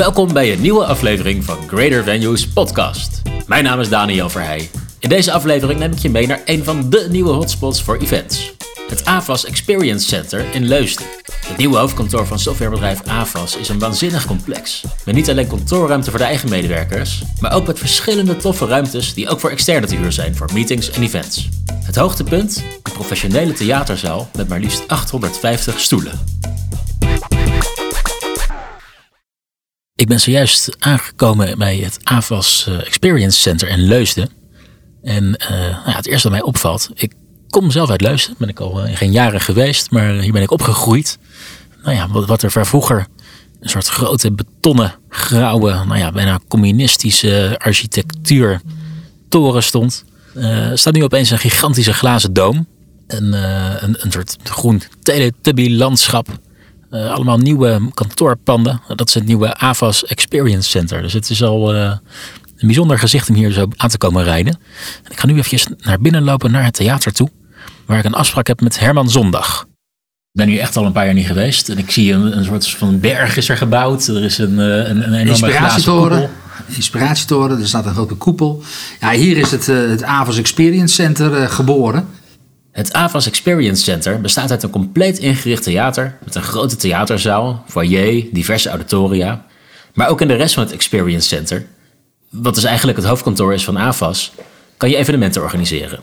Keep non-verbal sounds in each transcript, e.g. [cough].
Welkom bij een nieuwe aflevering van Greater Venues Podcast. Mijn naam is Daniel Verheij. In deze aflevering neem ik je mee naar een van de nieuwe hotspots voor events. Het AVAS Experience Center in Leusden. Het nieuwe hoofdkantoor van softwarebedrijf AVAS is een waanzinnig complex. Met niet alleen kantoorruimte voor de eigen medewerkers, maar ook met verschillende toffe ruimtes die ook voor externe te huur zijn voor meetings en events. Het hoogtepunt? Een professionele theaterzaal met maar liefst 850 stoelen. Ik ben zojuist aangekomen bij het AVAS eh, Experience Center in Leusden. En uh, nou ja, het eerste wat mij opvalt, ik kom zelf uit Leusden, ben ik al uh, geen jaren geweest, maar hier ben ik opgegroeid. Nou ja, wat, er vroeger een soort grote betonnen, grauwe, nou ja, bijna communistische architectuur toren stond, staat nu opeens een gigantische glazen doom. Een, een soort groen teletubby landschap uh, allemaal nieuwe kantoorpanden. Dat is het nieuwe AVAS Experience Center. Dus het is al uh, een bijzonder gezicht om hier zo aan te komen rijden. En ik ga nu even naar binnen lopen naar het theater toe. Waar ik een afspraak heb met Herman Zondag. Ik ben hier echt al een paar jaar niet geweest. En ik zie een, een soort van berg is er gebouwd. Er is een, een, een enorme Inspiratietoren. Inspiratietoren, er staat een grote koepel. Ja, hier is het, het AVAS Experience Center geboren. Het AVAS Experience Center bestaat uit een compleet ingericht theater met een grote theaterzaal, foyer, diverse auditoria. Maar ook in de rest van het Experience Center, wat dus eigenlijk het hoofdkantoor is van AVAS, kan je evenementen organiseren.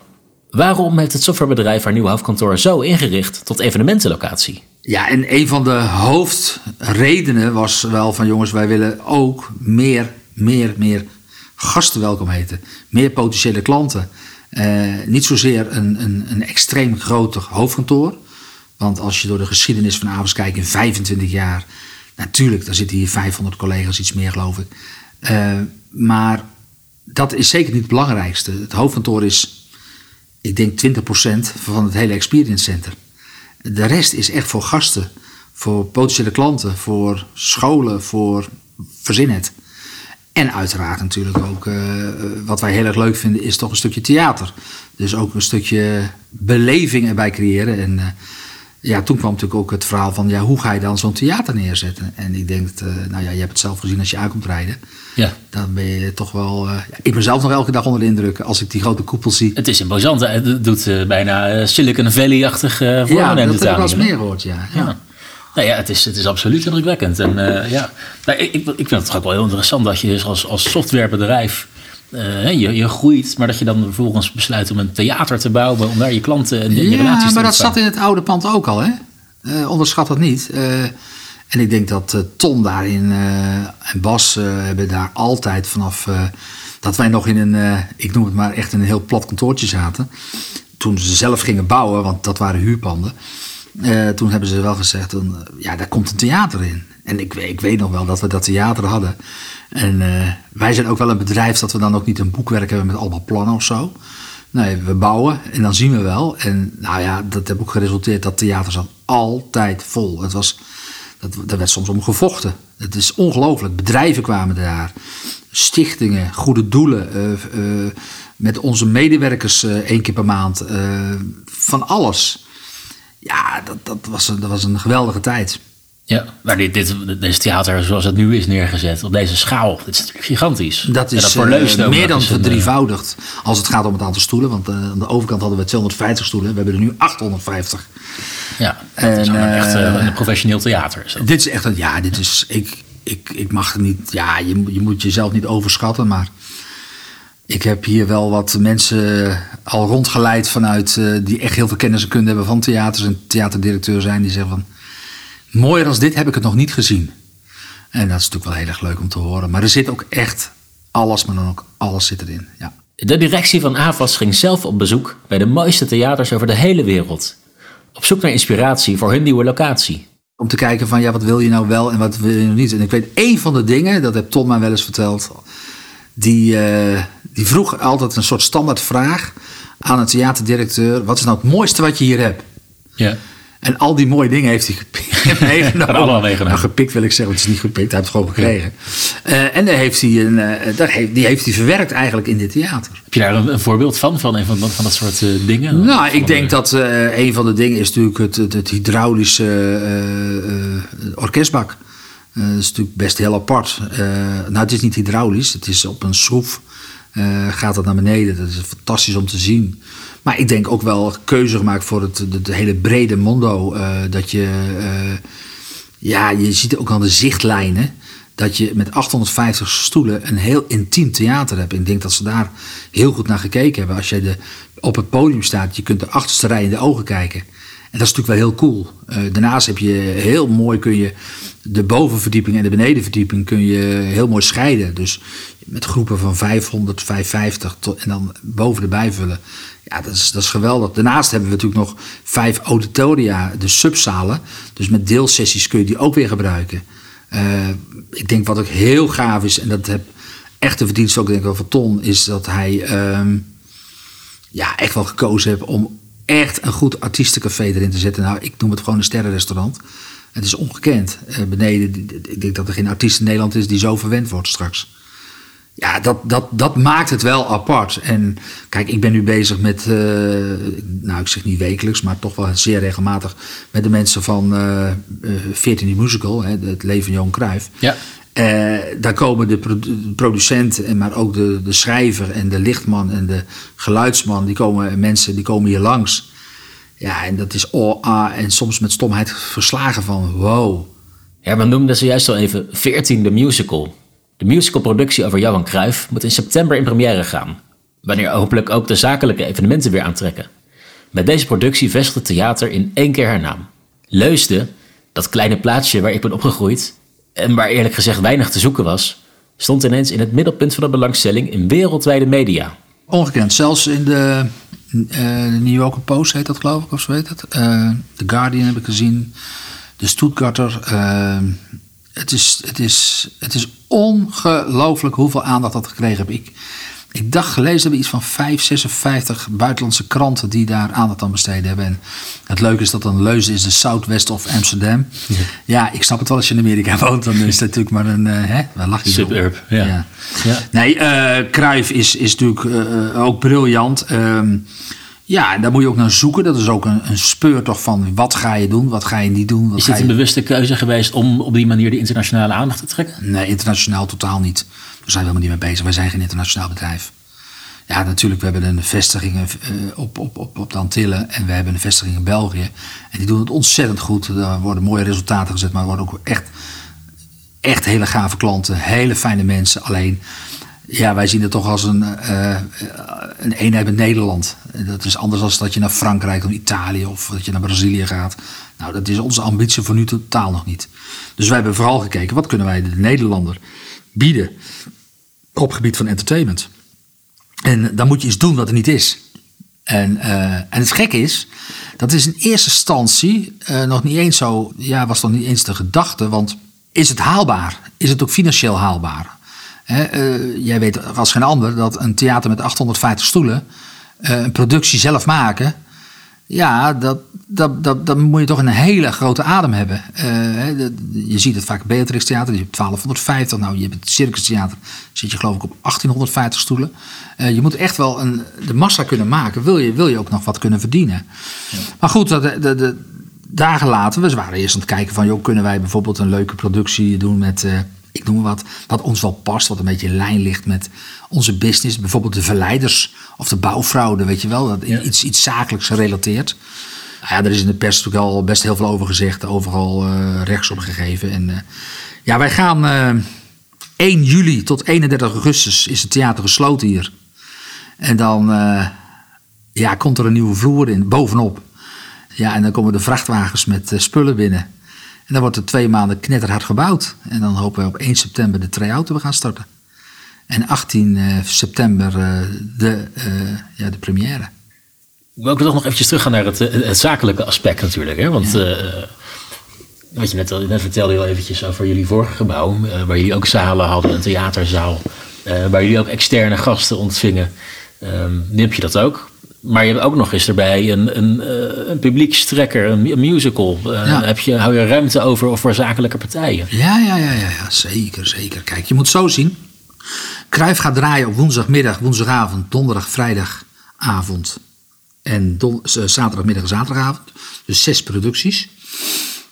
Waarom heeft het softwarebedrijf haar nieuwe hoofdkantoor zo ingericht tot evenementenlocatie? Ja, en een van de hoofdredenen was wel van jongens, wij willen ook meer, meer, meer gasten welkom heten. Meer potentiële klanten. Uh, niet zozeer een, een, een extreem groot hoofdkantoor. Want als je door de geschiedenis van Avers kijkt in 25 jaar, natuurlijk, dan zitten hier 500 collega's, iets meer geloof ik. Uh, maar dat is zeker niet het belangrijkste. Het hoofdkantoor is, ik denk, 20% van het hele Experience Center. De rest is echt voor gasten, voor potentiële klanten, voor scholen, voor verzin. En uiteraard natuurlijk ook, uh, wat wij heel erg leuk vinden, is toch een stukje theater. Dus ook een stukje beleving erbij creëren. En uh, ja, toen kwam natuurlijk ook het verhaal van, ja, hoe ga je dan zo'n theater neerzetten? En ik denk, dat, uh, nou ja, je hebt het zelf gezien als je aankomt rijden. Ja. Dan ben je toch wel, ik ben zelf nog elke dag onder de indruk als ik die grote koepel zie. Het is imposant, het doet bijna Silicon Valley-achtig uh, vormen. Ja, dat heb ik wel eens meer gehoord, ja. ja. ja. Nou ja, het is, het is absoluut indrukwekkend. En uh, ja, nou, ik, ik vind het ook wel heel interessant dat je dus als, als softwarebedrijf. Uh, je, je groeit, maar dat je dan vervolgens besluit om een theater te bouwen. om daar je klanten en je ja, relaties te Ja, maar dat zat in het oude pand ook al, hè? Uh, onderschat dat niet. en ik denk dat Ton daarin en Bas hebben daar altijd vanaf. dat wij nog in een, ik noem het maar echt een heel plat kantoortje zaten. Toen ze zelf gingen bouwen, want dat waren huurpanden. Uh, toen hebben ze wel gezegd, dan, ja, daar komt een theater in. En ik, ik weet nog wel dat we dat theater hadden. En uh, wij zijn ook wel een bedrijf dat we dan ook niet een boekwerk hebben met allemaal plannen of zo. Nee, we bouwen en dan zien we wel. En nou ja, dat heeft ook geresulteerd dat theater zat altijd vol. Het was, dat, werd soms om gevochten. Het is ongelooflijk. Bedrijven kwamen daar. Stichtingen, goede doelen. Met onze medewerkers één keer per maand. van alles ja, dat, dat, was, een, dat was een geweldige tijd. Ja, maar dit, dit, theater zoals het nu is neergezet, op deze schaal, dit is natuurlijk gigantisch. Dat is dat uh, meer dan verdrievoudigd als het gaat om het aantal stoelen. Want uh, aan de overkant hadden we 250 stoelen, we hebben er nu 850. Ja, het is uh, echt een professioneel theater. Dit is echt een, ja, dit is, ik, ik, ik mag niet, ja, je, je moet jezelf niet overschatten, maar ik heb hier wel wat mensen al rondgeleid vanuit uh, die echt heel veel kennis en kunde hebben van theaters en theaterdirecteur zijn die zeggen van mooier als dit heb ik het nog niet gezien. En dat is natuurlijk wel heel erg leuk om te horen. Maar er zit ook echt alles, maar dan ook alles zit erin. Ja. De directie van AVAS ging zelf op bezoek bij de mooiste theaters over de hele wereld. Op zoek naar inspiratie voor hun nieuwe locatie. Om te kijken van ja, wat wil je nou wel en wat wil je nog niet. En ik weet één van de dingen, dat heb Tom mij wel eens verteld die, uh, die vroeg altijd een soort standaard vraag aan een theaterdirecteur: wat is nou het mooiste wat je hier hebt? Ja. En al die mooie dingen heeft hij gepikt. [laughs] [laughs] meegenomen. Nou, gepikt wil ik zeggen, het is niet gepikt, hij heeft het gewoon gekregen. Ja. Uh, en daar heeft hij een, uh, daar heeft, die heeft hij verwerkt eigenlijk in dit theater. Heb je daar een, een voorbeeld van, van, van, van dat soort uh, dingen? Nou, ik denk dat een van de dingen is natuurlijk het, het, het hydraulische orkestbak. Dat is natuurlijk best heel apart. nou, het is niet hydraulisch, het is op een schroef. gaat het naar beneden. Dat is fantastisch om te zien. Maar ik denk ook wel keuze gemaakt voor het, het, hele brede mondo. dat je, ja, je ziet ook aan de zichtlijnen dat je met 850 stoelen een heel intiem theater hebt. Ik denk dat ze daar heel goed naar gekeken hebben. Als je de, op het podium staat, je kunt de achterste rij in de ogen kijken. En dat is natuurlijk wel heel cool. Daarnaast heb je heel mooi kun je de bovenverdieping en de benedenverdieping kun je heel mooi scheiden. Dus met groepen van 500, 550 tot, en dan boven erbij vullen. Ja, dat is, dat is geweldig. Daarnaast hebben we natuurlijk nog vijf auditoria, de subzalen. Dus met deelsessies kun je die ook weer gebruiken. Uh, ik denk wat ook heel gaaf is, en dat heb echt de verdienst ook denk ik van Ton, is dat hij um, ja, echt wel gekozen heeft om echt een goed artiestencafé erin te zetten. Nou, ik noem het gewoon een sterrenrestaurant. Het is ongekend. Uh, beneden, ik denk dat er geen artiest in Nederland is die zo verwend wordt straks ja, dat, dat, dat maakt het wel apart. En kijk, ik ben nu bezig met, uh, nou ik zeg niet wekelijks, maar toch wel zeer regelmatig met de mensen van uh, uh 14 Musical, hè, het leven van Johan Cruijff. Ja. Uh, daar komen de producenten, maar ook de, de schrijver en de lichtman en de geluidsman, die komen mensen die komen hier langs. Ja, en dat is oh, ah, en soms met stomheid verslagen van wow. Herman noemde ze juist al even 14 de musical. De musicalproductie over Johan Cruijff moet in september in première gaan, wanneer hopelijk ook de zakelijke evenementen weer aantrekken. Met deze productie vestigt het theater in één keer haar naam. Leusden, dat kleine plaatsje waar ik ben opgegroeid en waar eerlijk gezegd weinig te zoeken was, stond ineens in het middelpunt van de belangstelling in wereldwijde media. Ongekend, zelfs in de, de New Yorker Post heet dat geloof ik, of zo heet dat. Uh, The Guardian heb ik gezien, de Stuttgarter. Uh, het is, het is, het is ongelooflijk hoeveel aandacht dat gekregen heb. Ik, ik dacht gelezen hebben iets van 5, 56 buitenlandse kranten die daar aandacht aan besteden hebben. En het leuke is dat een Leuze is de Southwest of Amsterdam. Ja. ja. ik snap het wel als je in Amerika [laughs] woont. Dan is dat natuurlijk maar een, uh, hè, waar lach je Suburb, ja. ja. ja. Nee, uh, Cruijff is, is natuurlijk uh, ook briljant. Um, ja, daar moet je ook naar zoeken. Dat is ook een, een speurtocht van wat ga je doen, wat ga je niet doen. Wat is dit een bewuste keuze geweest om op die manier de internationale aandacht te trekken? Nee, internationaal totaal niet. Zijn we helemaal niet mee bezig. Wij zijn geen internationaal bedrijf. Ja, natuurlijk, we hebben een vestiging uh, op, op, op, op de Antillen en we hebben een vestiging in België. En die doen het ontzettend goed. Er worden mooie resultaten gezet, maar er worden ook echt, echt hele gave klanten, hele fijne mensen. Alleen ja, wij zien het toch als een, uh, een eenheid met Nederland. Dat is anders dan dat je naar Frankrijk of Italië of dat je naar Brazilië gaat. Nou, dat is onze ambitie voor nu totaal nog niet. Dus wij hebben vooral gekeken, wat kunnen wij de Nederlander bieden op gebied van entertainment. En dan moet je iets doen wat er niet is. En, uh, en het gekke is, dat is in eerste instantie uh, nog niet eens zo, ja, was nog niet eens de gedachte, want is het haalbaar? Is het ook financieel haalbaar? uh, jij weet als geen ander dat een theater met 850 stoelen, een productie zelf maken, ja, dat, dat, dat, dat moet je toch een hele grote adem hebben. Uh, je ziet het vaak Beatrix Theater, je hebt 1250, nou je hebt het Circus Theater, zit je geloof ik op 1850 stoelen. je moet echt wel een, de massa kunnen maken, wil je, wil je ook nog wat kunnen verdienen. Ja. Maar goed, de, de, de, dagen later, we waren eerst aan het kijken van, joh, kunnen wij bijvoorbeeld een leuke productie doen met ik noem wat, wat ons wel past, wat een beetje in lijn ligt met onze business. Bijvoorbeeld de verleiders of de bouwfraude, weet je wel, dat iets, iets zakelijks gerelateerd. Nou ja, er is in de pers natuurlijk al best heel veel over gezegd, overal uh, gegeven. En uh, ja, wij gaan uh, eh, 1 juli tot 31 augustus is het theater gesloten hier. En dan ja, komt er een nieuwe vloer in, bovenop. Ja, en dan komen de vrachtwagens met spullen binnen. En dan wordt er twee maanden knetterhard gebouwd. En dan hopen we op 1 september de try-out te gaan starten. En 18 uh, september uh, de, uh, ja, de première. Wil ik toch nog eventjes teruggaan naar het, het zakelijke aspect natuurlijk. Hè? Want ja. wat je net, net vertelde heel eventjes over jullie vorige gebouw. waar jullie ook zalen hadden, een theaterzaal. waar jullie ook externe gasten ontvingen. Um, neem je dat ook? Maar je hebt ook nog eens erbij een, een, eh, een publiekstrekker, een, musical. Uh, heb je, hou je ruimte over voor zakelijke partijen? Ja, ja, ja, ja, ja, zeker, zeker. Kijk, je moet zo zien. Kruif gaat draaien op woensdagmiddag, woensdagavond, donderdag, vrijdagavond en don, zaterdagmiddag en zaterdagavond. Dus zes producties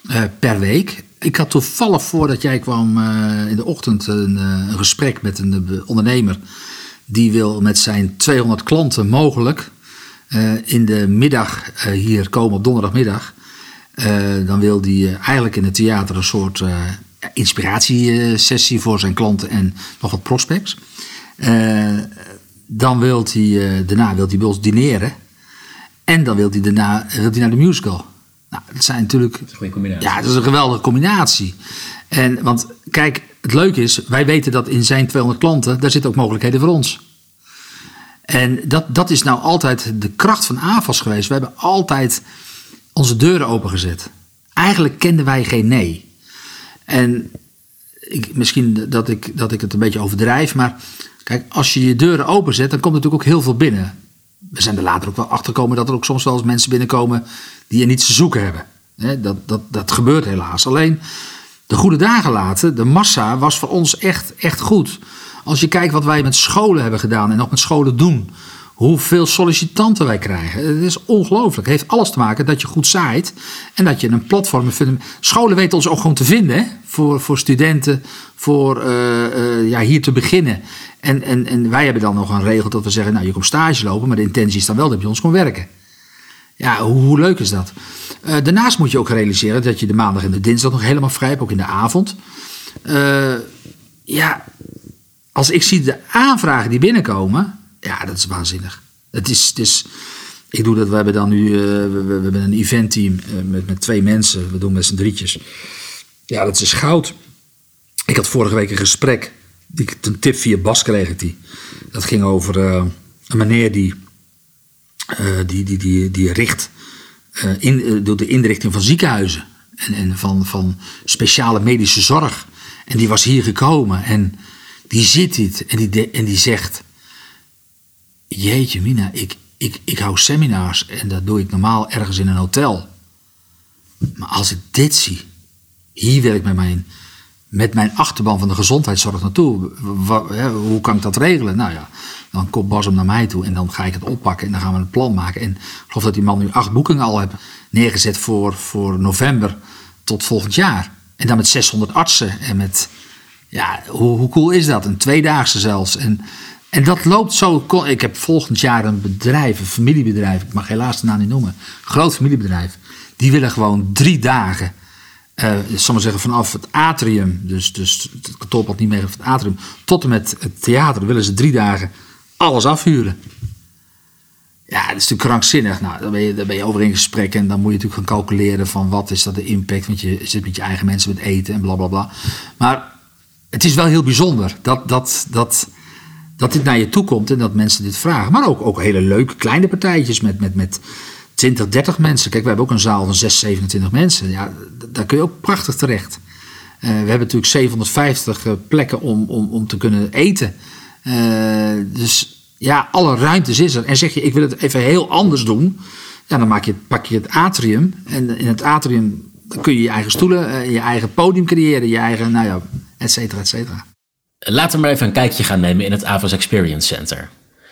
uh, per week. Ik had toevallig voordat jij kwam eh, in de ochtend een, eh, een gesprek met een eh, ondernemer. Die wil met zijn 200 klanten mogelijk eh, in de middag eh, hier komen op donderdagmiddag. Eh, dan wil hij eigenlijk in het theater een soort eh, inspiratiesessie voor zijn klanten en nog wat prospects. Eh, dan wil hij eh, daarna wil hij bij ons dineren. En dan wil hij daarna wil hij naar de musical. Nou, dat zijn natuurlijk een goede combinatie. ja, dat is een geweldige combinatie. En, want kijk, het leuke is, wij weten dat in zijn 200 klanten, daar zitten ook mogelijkheden voor ons. En dat, dat is nou altijd de kracht van AFAS geweest. We hebben altijd onze deuren opengezet. Eigenlijk kenden wij geen nee. En ik, misschien dat ik, dat ik het een beetje overdrijf, maar kijk, als je je deuren openzet, dan komt natuurlijk ook heel veel binnen. We zijn er later ook wel achter gekomen dat er ook soms wel eens mensen binnenkomen die er niets te zoeken hebben. Dat, dat, dat gebeurt helaas. Alleen de goede dagen laten, de massa was voor ons echt, echt goed. Als je kijkt wat wij met scholen hebben gedaan en nog met scholen doen. Hoeveel sollicitanten wij krijgen. Het is ongelooflijk. Het heeft alles te maken dat je goed zaait. En dat je een platform vindt. Scholen weten ons ook gewoon te vinden. Voor, voor studenten. Voor eh, eh, ja, hier te beginnen. En, en, en wij hebben dan nog een regel dat we zeggen. Nou je komt stage lopen. Maar de intentie is dan wel dat je ons kon werken. Ja, hoe, leuk is dat? Eh, daarnaast moet je ook realiseren dat je de maandag en de dinsdag nog helemaal vrij hebt, ook in de avond. Ja, als ik zie de aanvragen die binnenkomen, ja, dat is waanzinnig. Het is, is ik doe dat, we hebben dan nu, eh, we, we- hebben een eventteam eh, met, met twee mensen, we doen met z'n drietjes. Ja, dat is goud. Ik had vorige week een gesprek, ik- een tip via Bas kreeg ik die. Dat ging over eh, een meneer die die, die, die, die richt in, door de inrichting van ziekenhuizen en, en van, van speciale medische zorg. En die was hier gekomen en die zit dit en die, en die zegt: Jeetje, Mina, ik, ik, ik hou seminars en dat doe ik normaal ergens in een hotel. Maar als ik dit zie, hier wil ik met mijn, met mijn achterban van de gezondheidszorg naartoe. Hoe kan ik dat regelen? Nou ja, dan komt Bas hem naar mij toe en dan ga ik het oppakken en dan gaan we een plan maken. En ik geloof dat die man nu acht boekingen al heeft neergezet voor, voor november tot volgend jaar. En dan met 600 artsen en met, ja, hoe, hoe cool is dat? Een tweedaagse zelfs. En, en dat loopt zo. Ik heb volgend jaar een bedrijf, een familiebedrijf, ik mag helaas de naam niet noemen, groot familiebedrijf. Die willen gewoon drie dagen eh zal maar zeggen, vanaf het atrium, dus, dus het kantoorpad niet meer van het atrium, tot en met het theater, willen ze drie dagen alles afhuren. Ja, dat is natuurlijk krankzinnig. Nou, dan ben, je, ben je over in gesprek en dan moet je natuurlijk gaan calculeren van wat is dat de impact, want je zit met je eigen mensen met eten en bla bla bla. Maar het is wel heel bijzonder dat, dat, dat, dat dit naar je toe komt en dat mensen dit vragen. Maar ook, ook hele leuke kleine partijtjes met, met, met 20, 30 mensen. Kijk, we hebben ook een zaal van 6, 27 mensen. Ja, daar kun je ook prachtig terecht. Eh, we hebben natuurlijk 750 eh, plekken om, om, om te kunnen eten. Eh, dus ja, alle ruimtes is er. En zeg je, ik wil het even heel anders doen. Ja, dan maak je, pak je het atrium. En in het atrium kun je je eigen stoelen, je eigen podium creëren. Je eigen, nou ja, et cetera, et cetera. Laten we maar even een kijkje gaan nemen in het Avos Experience Center.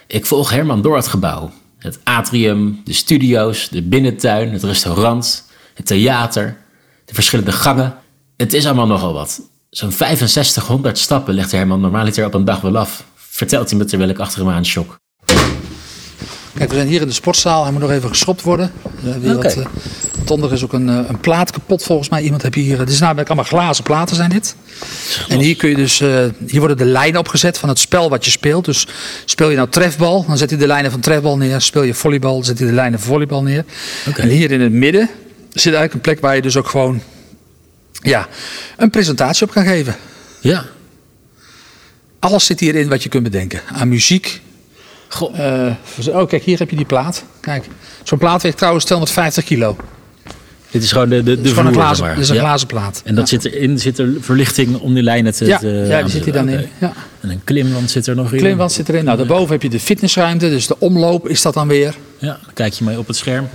Ik volg Herman door het gebouw. Het atrium, de studio's, de binnentuin, het restaurant, het theater, de verschillende gangen. Het is allemaal nogal wat. Zo'n 6500 stappen legt Herman normaaliter op een dag wel af. Vertelt hij me terwijl ik achter hem aan shock. Kijk, we zijn hier in de sportzaal. Hij moet nog even geschopt worden. Uh, wat, is ook een, eh, een plaat kapot volgens mij. Iemand heb hier. Dit is namelijk allemaal glazen platen zijn dit. En hier kun je dus. hier worden de lijnen opgezet van het spel wat je speelt. Dus speel je nou trefbal, dan zet hij de lijnen van trefbal neer. Speel je volleybal, dan zet hij de lijnen van volleybal neer. En hier in het midden zit eigenlijk een plek waar je dus ook gewoon. Ja, een presentatie op kan geven. Ja. Alles zit hierin wat je kunt bedenken. Aan muziek, Goh. Eh, oh, kijk, hier heb je die plaat. Kijk, zo'n plaat weegt trouwens 250 kilo. Dit is gewoon de, de, de een glazen, zeg maar. dit is een Ja. glazen plaat. En dat ja. zit erin, zit er verlichting om die lijnen te Ja, te ja, die zit hier dan in. Ja. En een klimwand zit er nog in. Klimwand zit erin. Nou, daarboven heb je de fitnessruimte, dus de omloop is dat dan weer. Ja, dan kijk je mee op het scherm.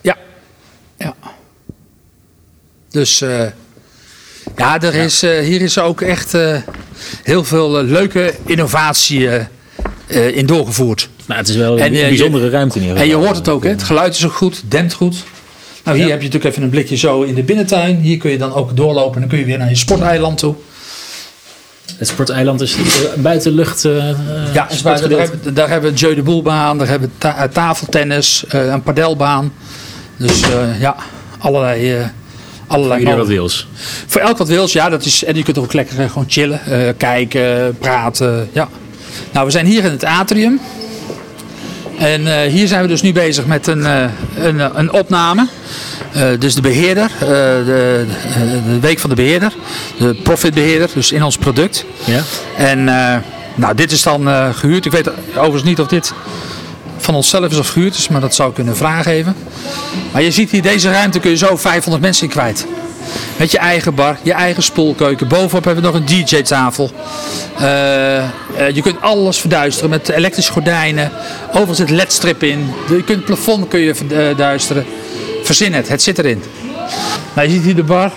Ja. Ja. Dus eh, ja, er Is, eh, hier is ook echt heel veel leuke innovatie eh, eh, in doorgevoerd. Nou, het is wel En, een eh, je- bijzondere ruimte ieder En je hoort het ook, hè? het geluid is ook goed, dempt goed. Nou, hier heb je natuurlijk even een blikje zo in de binnentuin. Hier kun je dan ook doorlopen en dan kun je weer naar je sporteiland toe. Het sporteiland is uh, buitenlucht. Uh, ja, is buiten, daar, hebben, daar hebben we Jeu de Boelbaan, daar hebben we ta tafeltennis, uh, een padelbaan. Dus ja, allerlei. allerlei Voor wat wils. Voor elk wat wils, ja. Dat is, en je kunt ook lekker gewoon chillen, kijken, praten. Ja. Nou, we zijn hier in het atrium. En hier zijn we dus nu bezig met een, een, een opname. Uh, dus de beheerder, de, de, week van de beheerder, de profitbeheerder, dus in ons product. Ja. En nou, dit is dan gehuurd. Ik weet overigens niet of dit van onszelf is of gehuurd is, maar dat zou ik kunnen vragen even. Maar je ziet hier, deze ruimte kun je zo 500 mensen in kwijt. Met je eigen bar, je eigen spoelkeuken. Bovenop hebben we nog een DJ-tafel. je kunt alles verduisteren met elektrische gordijnen. Overal zit LED-strip in. Je kunt het plafond kun je verduisteren. Verzin het, het zit erin. Nou, je ziet hier de bar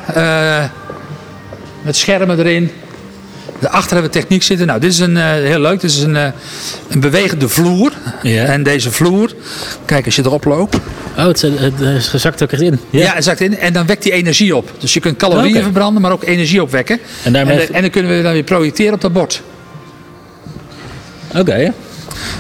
met schermen erin. Daarachter hebben we techniek zitten. Nou, dit is een, uh, heel leuk. Dit is een, uh, een bewegende vloer. Ja. En deze vloer, kijk als je erop loopt. Oh, het, het, het zakt ook echt in. Ja. ja, het zakt in. En dan wekt die energie op. Dus je kunt calorieën okay. verbranden, maar ook energie opwekken. En, daarmee... en, en, dan kunnen we dan weer projecteren op dat bord. Oké. Okay.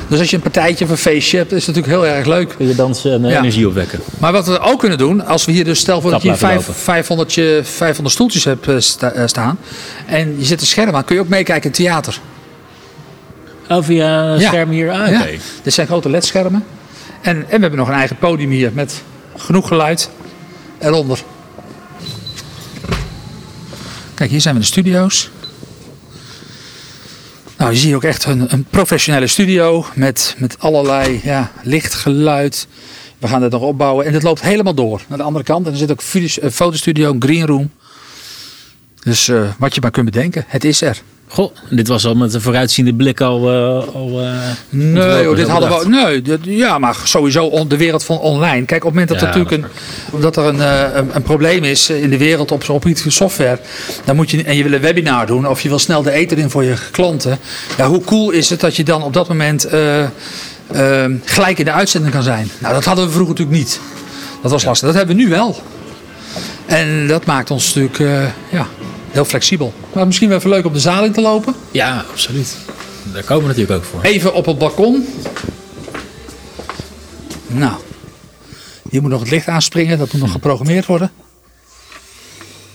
Dus als je een partijtje of een feestje hebt, is het natuurlijk heel erg leuk. Kun je dansen en ja. energie opwekken. Maar wat we ook kunnen doen, als we hier dus stel voor dat je hier 500, 500 stoeltjes hebt staan. En je zet een scherm aan, kun je ook meekijken in theater. Oh, via een scherm hier? Ah, ja. Dit zijn grote ledschermen. En, en we hebben nog een eigen podium hier met genoeg geluid eronder. Kijk, hier zijn we in de studio's. Nou, je ziet ook echt een, een professionele studio met, met allerlei ja, licht, geluid. We gaan het nog opbouwen en het loopt helemaal door naar de andere kant. En er zit ook een fotostudio, een green room. Dus uh, wat je maar kunt bedenken, het is er. Goh, dit was al met een vooruitziende blik al. Uh, al uh, nee, joh, dit hadden we. Nee, dit, ja, maar sowieso on, de wereld van online. Kijk, op het moment dat ja, er natuurlijk een, dat er een, een, een, probleem is in de wereld op, op iets software, dan moet je en je wil een webinar doen of je wil snel de ether in voor je klanten. Ja, hoe cool is het dat je dan op dat moment uh, gelijk in de uitzending kan zijn? Nou, dat hadden we vroeger natuurlijk niet. Dat was lastig. Dat hebben we nu wel. En dat maakt ons natuurlijk, ja, heel flexibel. Maar misschien wel even leuk om de zaal in te lopen. Ja, absoluut. Daar komen we natuurlijk ook voor. Even op het balkon. Nou, hier moet nog het licht aanspringen. Dat moet nog geprogrammeerd worden.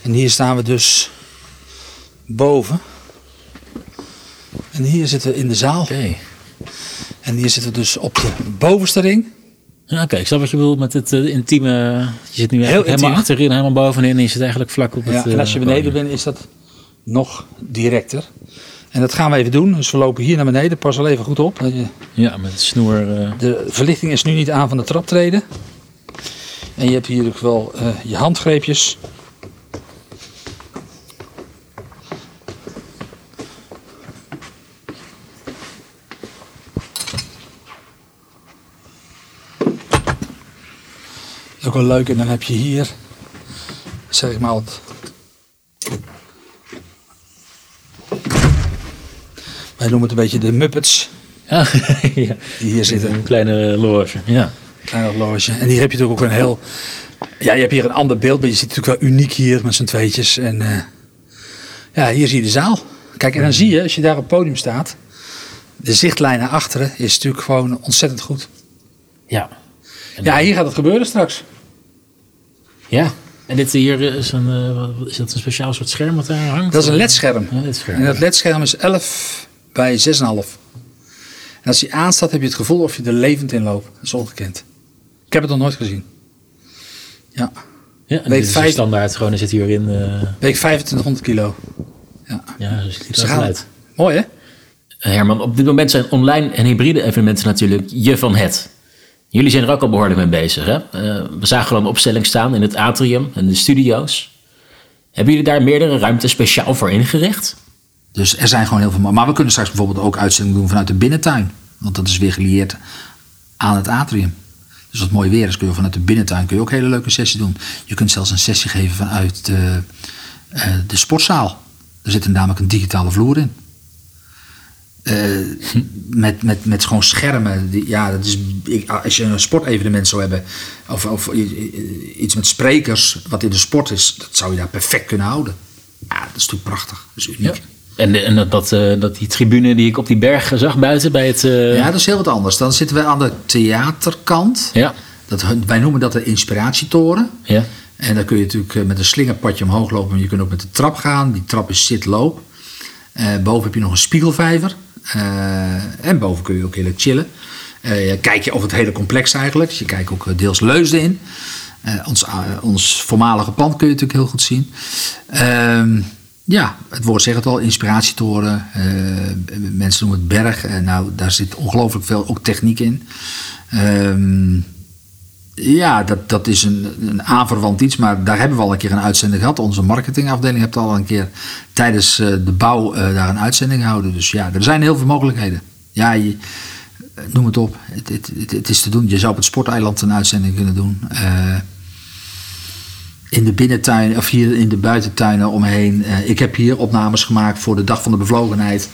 En hier staan we dus boven. En hier zitten we in de zaal. Oké. En hier zitten we dus op de bovenste ring. Ja, Oké, ik snap wat je bedoelt met het uh, intieme. Je zit nu Heel helemaal achterin, helemaal bovenin. En je zit eigenlijk vlak op het. Ja, en als je uh, beneden bent, is dat nog directer. En dat gaan we even doen. Dus we lopen hier naar beneden. Pas al even goed op. Je... Ja, met het snoer. Uh... De verlichting is nu niet aan van de traptreden. En je hebt hier ook wel je handgreepjes. Ook wel leuk. En dan heb je hier, zeg maar, het, wij noemen het een beetje de Muppets. Ja, [laughs] ja. Die hier zitten. Een kleine loge, ja. Kleine loge. En hier heb je natuurlijk ook een heel, ja, je hebt hier een ander beeld, maar je ziet natuurlijk wel uniek hier met z'n tweetjes. En uh, ja, hier zie je de zaal. Kijk, en dan zie je, als je daar op het podium staat, de zichtlijn naar achteren is natuurlijk gewoon ontzettend goed. Ja. Ja, hier gaat het gebeuren straks. Ja. En dit hier is een, uh, is dat een speciaal soort scherm wat daar hangt? Dat is een ledscherm. Ledscherm. En dat ledscherm is 11 bij 6,5. En als die aanstaat heb je het gevoel of je er levend in loopt. Dat is ongekend. Ik heb het nog nooit gezien. Ja. Ja, en Week is vijf... standaard gewoon, er zit hierin... Uh... Week 2500 kilo. Ja, ja zo ziet het eruit. Mooi hè? Herman, op dit moment zijn online en hybride evenementen natuurlijk je van het. Jullie zijn er ook al behoorlijk mee bezig. Hè? Uh, we zagen al een opstelling staan in het atrium en de studio's. Hebben jullie daar meerdere ruimtes speciaal voor ingericht? Dus er zijn gewoon heel veel. Maar we kunnen straks bijvoorbeeld ook uitzendingen doen vanuit de binnentuin. Want dat is weer gelieerd aan het atrium. Dus het mooi weer is, kun je vanuit de binnentuin kun je ook een hele leuke sessie doen. Je kunt zelfs een sessie geven vanuit de, uh, de sportzaal. Er zit namelijk een digitale vloer in. Eh, met, met, met gewoon schermen. Die, ja, dat is, ik, als je een sportevenement zou hebben, of, of iets met sprekers, wat in de sport is, dat zou je daar perfect kunnen houden. Ja, dat is natuurlijk prachtig. Dat is uniek. Ja. En, en dat, dat, eh, dat die tribune die ik op die berg zag buiten bij het. eh, Ja, dat is heel wat anders. Dan zitten we aan de theaterkant. ja, Dat, wij noemen dat de inspiratietoren. ja. En dan kun je natuurlijk met een slingerpadje omhoog lopen. Maar je kunt ook met de trap gaan. Die trap is zit-loop. Eh, boven heb je nog een spiegelvijver. Eh, en boven kun je ook heerlijk chillen. Eh, kijk je over het hele complex eigenlijk. Dus je kijkt ook eh, deels Leusden in. Ons, ons voormalige pand kun je natuurlijk heel goed zien. Ehm, ja, het woord zegt het al, inspiratietoren. Mensen noemen het berg. Nou, daar zit ongelooflijk veel ook techniek in. Ehm, ja, dat, dat is een, een aanverwant iets, maar daar hebben we al een keer een uitzending gehad. Onze marketingafdeling heeft al een keer tijdens eh, de bouw eh, daar een uitzending gehouden. Dus ja, er zijn heel veel mogelijkheden. Ja, eh, noem het op. Het, het, het, is te doen. Je zou op het Sporteiland een uitzending kunnen doen. In de binnentuin of hier in de buitentuinen omheen. Ik heb hier opnames gemaakt voor de Dag van de Bevlogenheid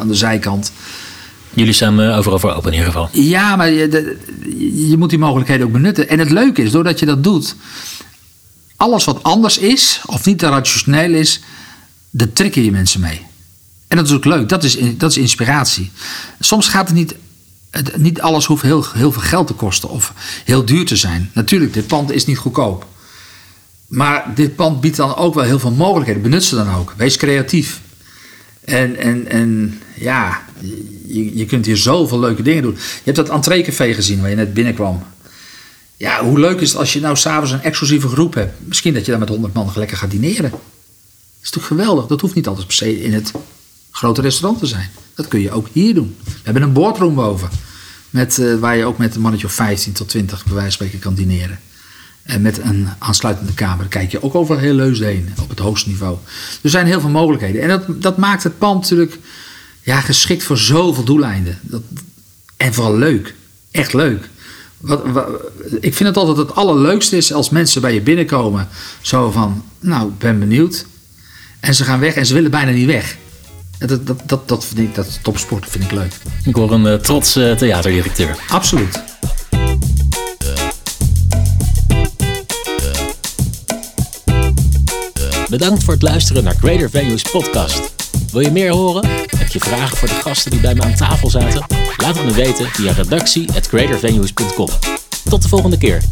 aan de zijkant. Jullie staan overal voor open in ieder geval. Ja, maar je, je moet die mogelijkheden ook benutten. En het leuke is, doordat je dat doet, alles wat anders is, of niet rationeel is, daar trekken je mensen mee. En dat is ook leuk, dat is, dat is inspiratie. Soms gaat het niet, het, niet alles hoeft heel, heel veel geld te kosten of heel duur te zijn. Natuurlijk, dit pand is niet goedkoop. Maar dit pand biedt dan ook wel heel veel mogelijkheden. Benut ze dan ook. Wees creatief. En, en, en ja, je, je kunt hier zoveel leuke dingen doen. Je hebt dat entreecafé gezien waar je net binnenkwam. Ja, hoe leuk is het als je nou s'avonds een exclusieve groep hebt? Misschien dat je daar met 100 man lekker gaat dineren. Dat is toch geweldig? Dat hoeft niet altijd per se in het grote restaurant te zijn. Dat kun je ook hier doen. We hebben een boardroom boven. Met, eh, waar je ook met een mannetje of 15 tot 20 bij wijze van spreken kan dineren. En met een aansluitende kamer kijk je ook over heel Leusden heen, op het hoogste niveau. Er zijn heel veel mogelijkheden. En dat, dat maakt het pand natuurlijk ja, geschikt voor zoveel doeleinden. Dat, en vooral leuk. Echt leuk. Wat, wat- ik vind het altijd het allerleukste is als mensen bij je binnenkomen. Zo van, nou, ik ben benieuwd. En ze gaan weg en ze willen bijna niet weg. Dat, dat, dat, dat vind ik, dat topsport, vind ik leuk. Ik hoor een eh, trots eh, theaterdirecteur. Absoluut. Bedankt voor het luisteren naar Greater Venues podcast. Wil je meer horen? Heb je vragen voor de gasten die bij me aan tafel zaten? Laat het me weten via redactie@greatervenues.com. Tot de volgende keer.